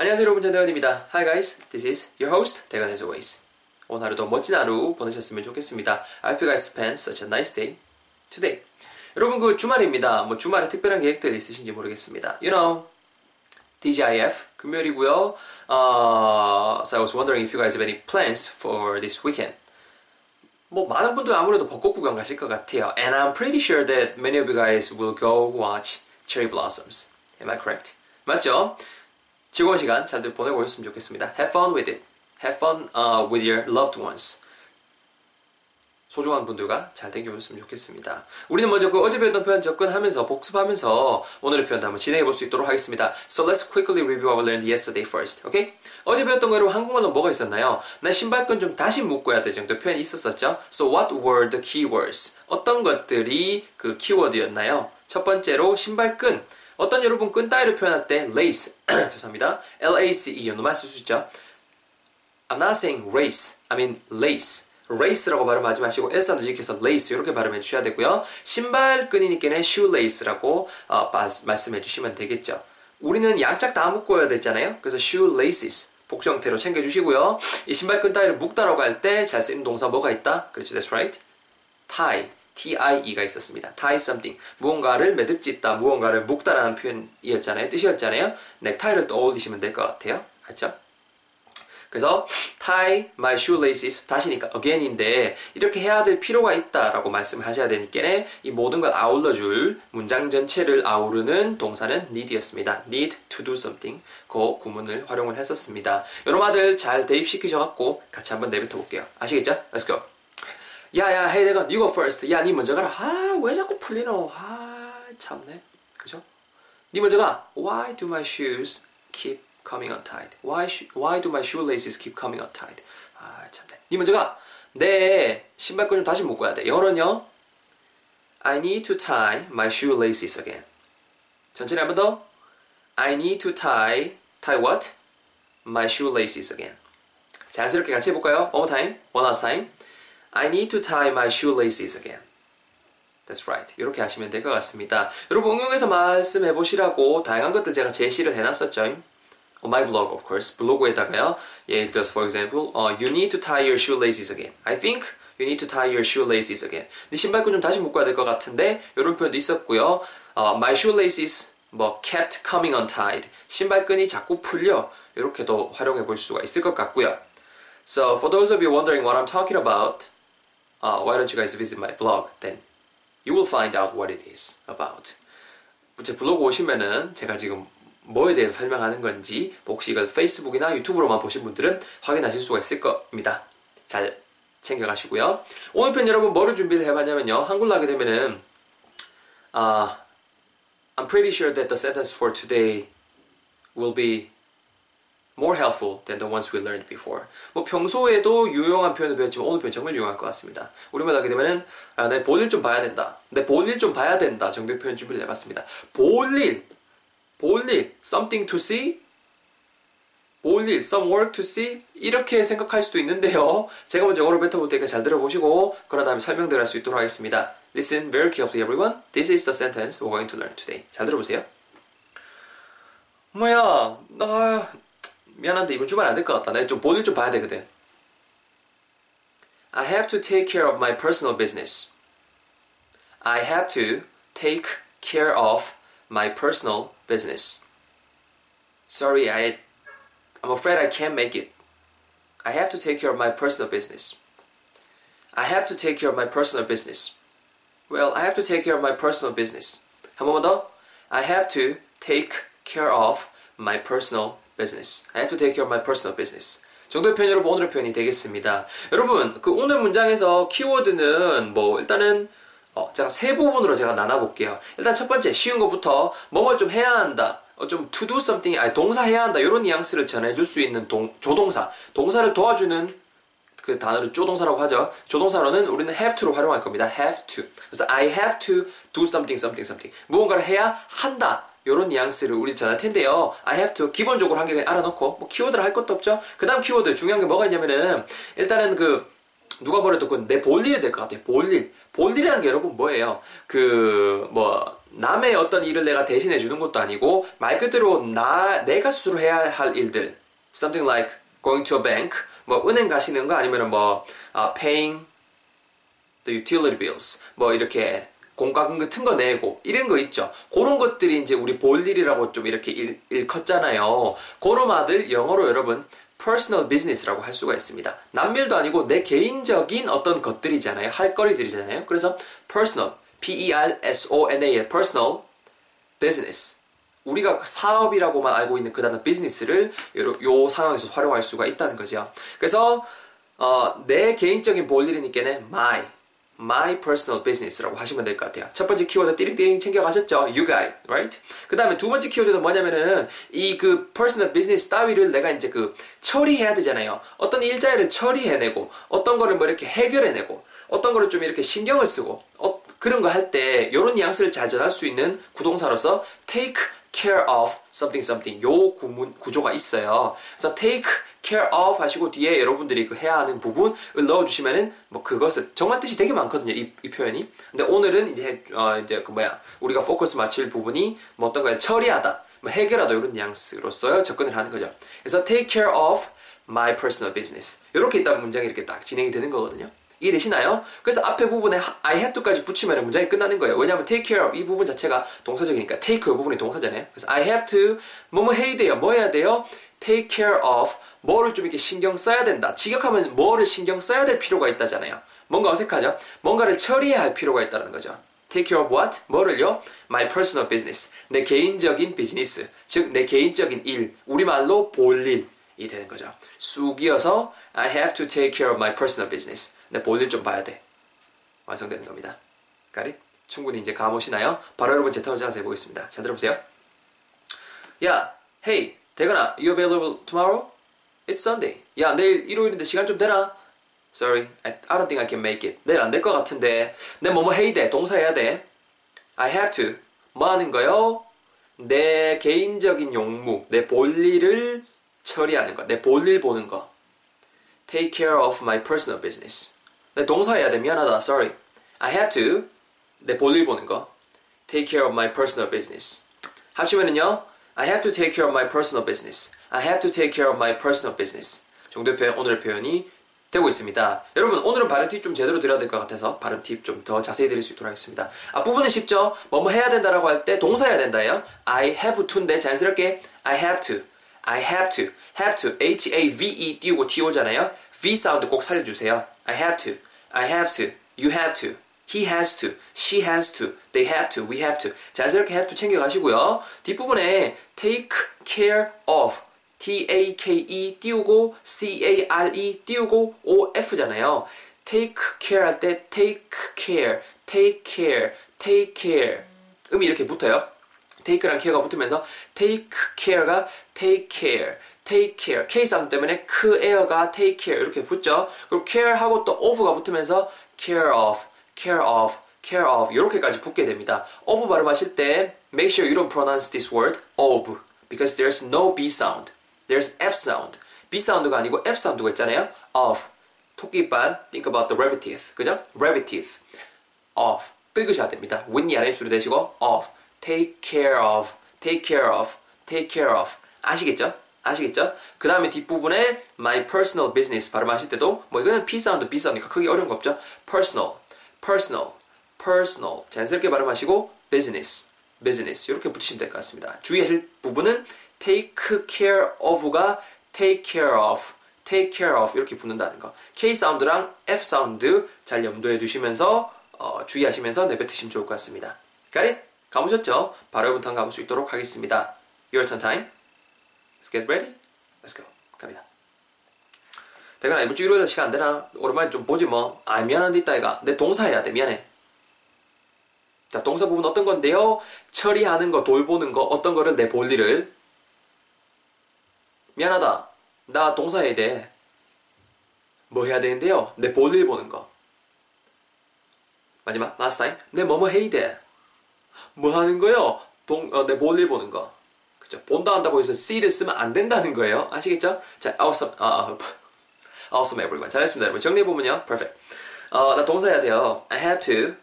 안녕하세요 여러분 전대건입니다. Hi guys, this is your host 대건 as always. 오늘 하루도 멋진 하루 보내셨으면 좋겠습니다. I hope you guys spend such a nice day today. 여러분 그 주말입니다. 뭐 주말에 특별한 계획들 있으신지 모르겠습니다. You know, DGIF 금요일이고요. Uh, so I was wondering if you guys have any plans for this weekend. 뭐 많은 분들 아무래도 벚꽃 구경 가실 것 같아요. And I'm pretty sure that many of you guys will go watch cherry blossoms. Am I correct? 맞죠? 즐거운 시간 잘 보내고 오셨으면 좋겠습니다. Have fun with it. Have fun uh, with your loved ones. 소중한 분들과 잘 댕겨보셨으면 좋겠습니다. 우리는 먼저 그 어제 배웠던 표현 접근하면서 복습하면서 오늘의 표현도 한번 진행해 볼 수 있도록 하겠습니다. So let's quickly review what we learned yesterday first. Okay? 어제 배웠던 거 여러분 한국말로 뭐가 있었나요? 나 신발끈 좀 다시 묶어야 될 정도 표현이 있었었죠. So what were the keywords? 어떤 것들이 그 키워드였나요? 첫 번째로 신발끈. 어떤 여러분 끈 따위를 표현할 때 lace 죄송합니다. L-A-C-E 연도만 쓸 수 있죠. I'm not saying race, I mean lace. race라고 발음하지 마시고 사운드 지켜서 lace 이렇게 발음해 주셔야 되고요. 신발끈이니까는 shoelace라고 어, 말씀해 주시면 되겠죠. 우리는 양짝 다 묶어야 되잖아요. 그래서 shoelaces 복수 형태로 챙겨 주시고요. 이 신발끈 따위를 묶다라고 할 때 잘 쓰는 동사 뭐가 있다? 그렇죠, that's right. tie, T-I-E가 있었습니다. tie something. 무언가를 매듭짓다, 무언가를 묶다라는 표현이었잖아요. 뜻이었잖아요. 넥타이를 떠올리시면 될 것 같아요. 맞죠? 그래서 tie my shoelaces 다시니까 again인데 이렇게 해야 될 필요가 있다라고 말씀을 하셔야 되니까 이 모든 걸 아울러줄 문장 전체를 아우르는 동사는 need였습니다. need to do something 그 구문을 활용을 했었습니다. 여러분 아들 잘 대입시키셔갖고 같이 한번 내뱉어 볼게요. 아시겠죠? Let's go. 야야 헤이 내가 you go first. 야니 먼저 가라. 아왜 자꾸 풀리노? 아 참네. 그죠? 니 먼저 가. Why do my shoes keep coming untied. Why, why do my shoelaces keep coming untied? 아, 참네. 니 먼저 가. 내 신발끈 좀 다시 묶어야 돼. 영어는요. I need to tie my shoelaces again. 천천히 한번 더. I need to tie, tie what? My shoelaces again. 자연스럽게 같이 해볼까요? One more time. One last time. I need to tie my shoelaces again. That's right. 이렇게 하시면 될 것 같습니다. 여러분 응용해서 말씀해 보시라고 다양한 것들 제가 제시를 해놨었죠. on my blog, of course. 블로그에다가요. 예를 들어서, for example, uh, you need to tie your shoelaces again. I think you need to tie your shoelaces again. 네 신발끈 좀 다시 묶어야 될 것 같은데 이런 표현도 있었고요. Uh, my shoelaces 뭐 kept coming untied. 신발끈이 자꾸 풀려. 이렇게도 활용해 볼 수가 있을 것 같고요. So for those of you wondering what I'm talking about, uh, why don't you guys visit my blog? Then you will find out what it is about. 제 블로그 오시면은 제가 지금 뭐에 대해서 설명하는 건지 혹시 이걸 페이스북이나 유튜브로만 보신 분들은 확인하실 수가 있을 겁니다. 잘 챙겨가시고요. 오늘 편 여러분 뭐를 준비를 해봤냐면요. 한글로 하게 되면은 uh, I'm pretty sure that the sentence for today will be more helpful than the ones we learned before. 뭐 평소에도 유용한 표현을 배웠지만 오늘 표현 정말 유용할 것 같습니다. 우리말 하게 되면은 아, 내 볼일 좀 봐야 된다. 내 볼일 좀 봐야 된다 정도의 표현 준비를 해봤습니다. 볼일 볼일, something to see, 볼일, some work to see 이렇게 생각할 수도 있는데요. 제가 먼저 영어로 뱉어볼 테니까 잘 들어보시고 그런 다음에 설명드릴 수 있도록 하겠습니다. Listen very carefully everyone. This is the sentence we're going to learn today. 잘 들어보세요. 뭐야, 나 미안한데 이번 주말 안 될 것 같다. 내가 좀 볼일 좀 봐야 되거든. I have to take care of my personal business. I have to take care of my personal business. Sorry, I, I'm afraid I can't make it. I have to take care of my personal business. I have to take care of my personal business. Well, I have to take care of my personal business. 한 번만 더. I have to take care of my personal business. I have to take care of my personal business. 정도의 표현 여러분 오늘의 표현이 되겠습니다. 여러분 그 오늘 문장에서 키워드는 뭐 일단은 어, 제가 세 부분으로 제가 나눠볼게요. 일단 첫 번째 쉬운 것부터 뭐뭘 좀 해야 한다. 어, 좀 to do something, 아니 동사 해야 한다. 이런 뉘앙스를 전해줄 수 있는 동, 조동사. 동사를 도와주는 그 단어를 조동사라고 하죠. 조동사로는 우리는 have to로 활용할 겁니다. have to. 그래서 I have to do something, something, something. 무언가를 해야 한다. 이런 뉘앙스를 우리 전할 텐데요. I have to 기본적으로 한 개 알아놓고 뭐 키워드를 할 것도 없죠. 그 다음 키워드 중요한 게 뭐가 있냐면은 일단은 그 누가 뭐래도 그내 볼 일이 될 것 같아요. 볼 일. 볼 일이라는 게 여러분 뭐예요? 그, 뭐, 남의 어떤 일을 내가 대신해 주는 것도 아니고 말 그대로 나 내가 스스로 해야 할 일들 something like going to a bank 뭐 은행 가시는 거 아니면은 뭐 uh, paying the utility bills 뭐 이렇게 공과금 같은 거 내고 이런 거 있죠. 그런 것들이 이제 우리 볼 일이라고 좀 이렇게 일, 일컸잖아요. 그런 말들 영어로 여러분 personal business라고 할 수가 있습니다. 남일도 아니고 내 개인적인 어떤 것들이잖아요. 할 거리들이잖아요. 그래서 personal, P-E-R-S-O-N-A, personal business. 우리가 사업이라고만 알고 있는 그 단어 비즈니스를 요, 요 상황에서 활용할 수가 있다는 거죠. 그래서 어, 내 개인적인 볼 일이니까는 my my personal business라고 하시면 될 것 같아요. 첫 번째 키워드 띠링띠링 챙겨가셨죠? You got it, right? 그 다음에 두 번째 키워드는 뭐냐면은 이 그 personal business 따위를 내가 이제 그 처리해야 되잖아요. 어떤 일자리를 처리해내고 어떤 거를 뭐 이렇게 해결해내고 어떤 거를 좀 이렇게 신경을 쓰고 어, 그런 거 할 때 이런 뉘앙스를 잘 전할 수 있는 구동사로서 take care of something something 요 구문, 구조가 있어요. 그래서 take care of 하시고 뒤에 여러분들이 그 해야 하는 부분을 넣어주시면은 뭐 그것을 정말 뜻이 되게 많거든요. 이, 이 표현이. 근데 오늘은 이제 어 이제 그 뭐야 우리가 포커스 맞출 부분이 뭐 어떤 거에 처리하다, 뭐 해결하다 이런 뉘앙스로서 접근을 하는 거죠. 그래서 take care of my personal business 이렇게 있다면 문장이 이렇게 딱 진행이 되는 거거든요. 이해되시나요? 그래서 앞에 부분에 I have to까지 붙이면 문장이 끝나는 거예요. 왜냐하면 take care of 이 부분 자체가 동사적이니까 take 그 부분이 동사잖아요. 그래서 I have to 뭐뭐 해야 돼요. 뭐 해야 돼요? take care of 뭐를 좀 이렇게 신경 써야 된다. 직역하면 뭐를 신경 써야 될 필요가 있다잖아요. 뭔가 어색하죠? 뭔가를 처리해야 할 필요가 있다는 거죠. Take care of what? 뭐를요? My personal business. 내 개인적인 비즈니스. 즉, 내 개인적인 일. 우리말로 볼일이 되는 거죠. 쑥 이어서 I have to take care of my personal business. 내 볼일 좀 봐야 돼. 완성되는 겁니다. 가리? 충분히 이제 감 오시나요? 바로 여러분 제 턴을 자세 해보겠습니다. 잘 들어보세요. 야, hey, 대건아, you available tomorrow? It's Sunday. 야, 내일 일요일인데 시간 좀 되나? Sorry, I don't think I can make it. 내일 안 될 것 같은데. 내 뭐뭐 해야 돼. 동사 해야 돼. I have to. 뭐 하는 거요? 내 개인적인 용무, 내 볼일을 처리하는 거. 내 볼일 보는 거. Take care of my personal business. 내 동사 해야 돼. 미안하다. Sorry. I have to. 내 볼일 보는 거. Take care of my personal business. 합치면은요. I have to take care of my personal business. I have to take care of my personal business. 정도의 표현, 오늘의 표현이 되고 있습니다. 여러분, 오늘은 발음 팁 좀 제대로 드려야 될 것 같아서 발음 팁 좀 더 자세히 드릴 수 있도록 하겠습니다. 앞부분은 쉽죠? 뭐뭐 해야 된다라고 할 때 동사 해야 된다예요. I have to인데 자연스럽게 I have to, I have to, have to, H-A-V-E 띄우고 T-O잖아요. V 사운드 꼭 살려주세요. I have to, I have to, you have to, he has to, she has to, they have to, we have to. 자연스럽게 have to 챙겨가시고요. 뒷부분에 take care of T-A-K-E 띄우고 C-A-R-E 띄우고 O-F잖아요. take care 할 때 take care, take care, take care 음이 이렇게 붙어요. take랑 care가 붙으면서 take care가 take care, take care. 사운드 때문에 크 에어가 take care 이렇게 붙죠. 그리고 care하고 또 of가 붙으면서 care of, care of, care of 이렇게까지 붙게 됩니다. of 발음하실 때 make sure you don't pronounce this word of because there's no B sound. There's F sound. B 사운드가 아니고 F 사운드가 있잖아요. of. 토끼발. Think about the rabbit teeth. 그죠? rabbit teeth. of. 긁으셔야 됩니다. 윗니 아래 입술이 되시고 of. take care of. take care of. take care of. 아시겠죠? 아시겠죠? 그 다음에 뒷부분에 my personal business 발음하실 때도 뭐 이거는 P 사운드, B 사운드니까 크게 어려운 거 없죠? personal, personal, personal 자연스럽게 발음하시고 business, business 이렇게 붙이시면 될 것 같습니다. 주의하실 부분은 take care of가 take care of, take care of 이렇게 붙는다는 거. K 사운드랑 F 사운드 잘 염두에 두시면서 어, 주의하시면서 내뱉으시면 좋을 것 같습니다. It? 가보셨죠? 바로 여러분 가볼 수 있도록 하겠습니다. Your turn time. Let's get ready. Let's go. 갑니다. 대건아 이번 주 일요일 시간 안 되나? 오랜만에 좀 보지 뭐. 아 미안한데 있다 이가. 내 동사 해야 돼. 미안해. 자 동사 부분 어떤 건데요? 처리하는 거, 돌보는 거, 어떤 거를 내 볼 일을 미안하다. 나 동사 해야 돼. 뭐 해야 되는데요? 내 볼일 보는 거. 마지막, last time. 내 뭐뭐 해야 돼. 뭐 하는 거요? 동, 어, 내 볼일 보는 거. 그죠? 본다 한다고 해서 see를 쓰면 안 된다는 거예요. 아시겠죠? 자, awesome, 아, awesome everyone. 잘했습니다, 여러분. 정리해보면요. perfect. 어, 나 동사 해야 돼요. I have to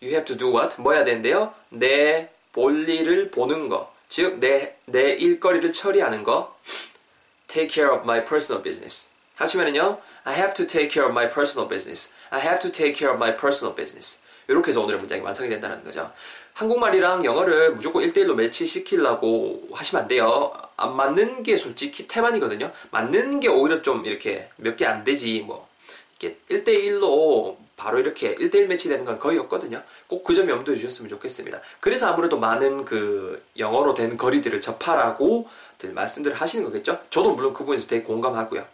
You have to do what? 뭐 해야 되는데요? 내 볼일을 보는 거. 즉, 내, 내 일거리를 처리하는 거. Take care of my personal business. 하시면은요, I have to take care of my personal business. I have to take care of my personal business. 이렇게 해서 오늘의 문장이 완성이 된다는 거죠. 한국말이랑 영어를 무조건 1대1로 매치시키려고 하시면 안 돼요. 안 맞는 게 솔직히 태만이거든요. 맞는 게 오히려 좀 이렇게 몇 개 안 되지, 뭐. 이렇게 1대1로 바로 이렇게 1대1 매치되는 건 거의 없거든요. 꼭 그점 염두에 주셨으면 좋겠습니다. 그래서 아무래도 많은 그 영어로 된 거리들을 접하라고 말씀들을 하시는 거겠죠. 저도 물론 그 부분에서 되게 공감하고요.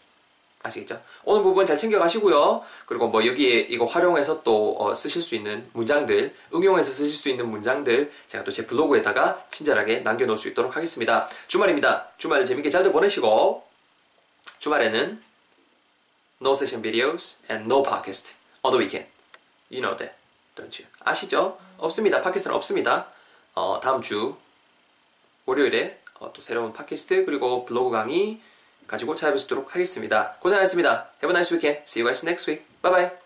아시겠죠? 오늘 부분 잘 챙겨가시고요. 그리고 뭐 여기에 이거 활용해서 또 어, 쓰실 수 있는 문장들, 응용해서 쓰실 수 있는 문장들 제가 또 제 블로그에다가 친절하게 남겨놓을 수 있도록 하겠습니다. 주말입니다. 주말 재밌게 잘들 보내시고 주말에는 no session videos and no podcast on the weekend. You know that, don't you? 아시죠? 없습니다. 팟캐스트는 없습니다. 어, 다음 주 월요일에 어, 또 새로운 팟캐스트 그리고 블로그 강의 가지고 찾아뵙도록 하겠습니다. 고생하셨습니다. Have a nice weekend. See you guys next week. Bye bye.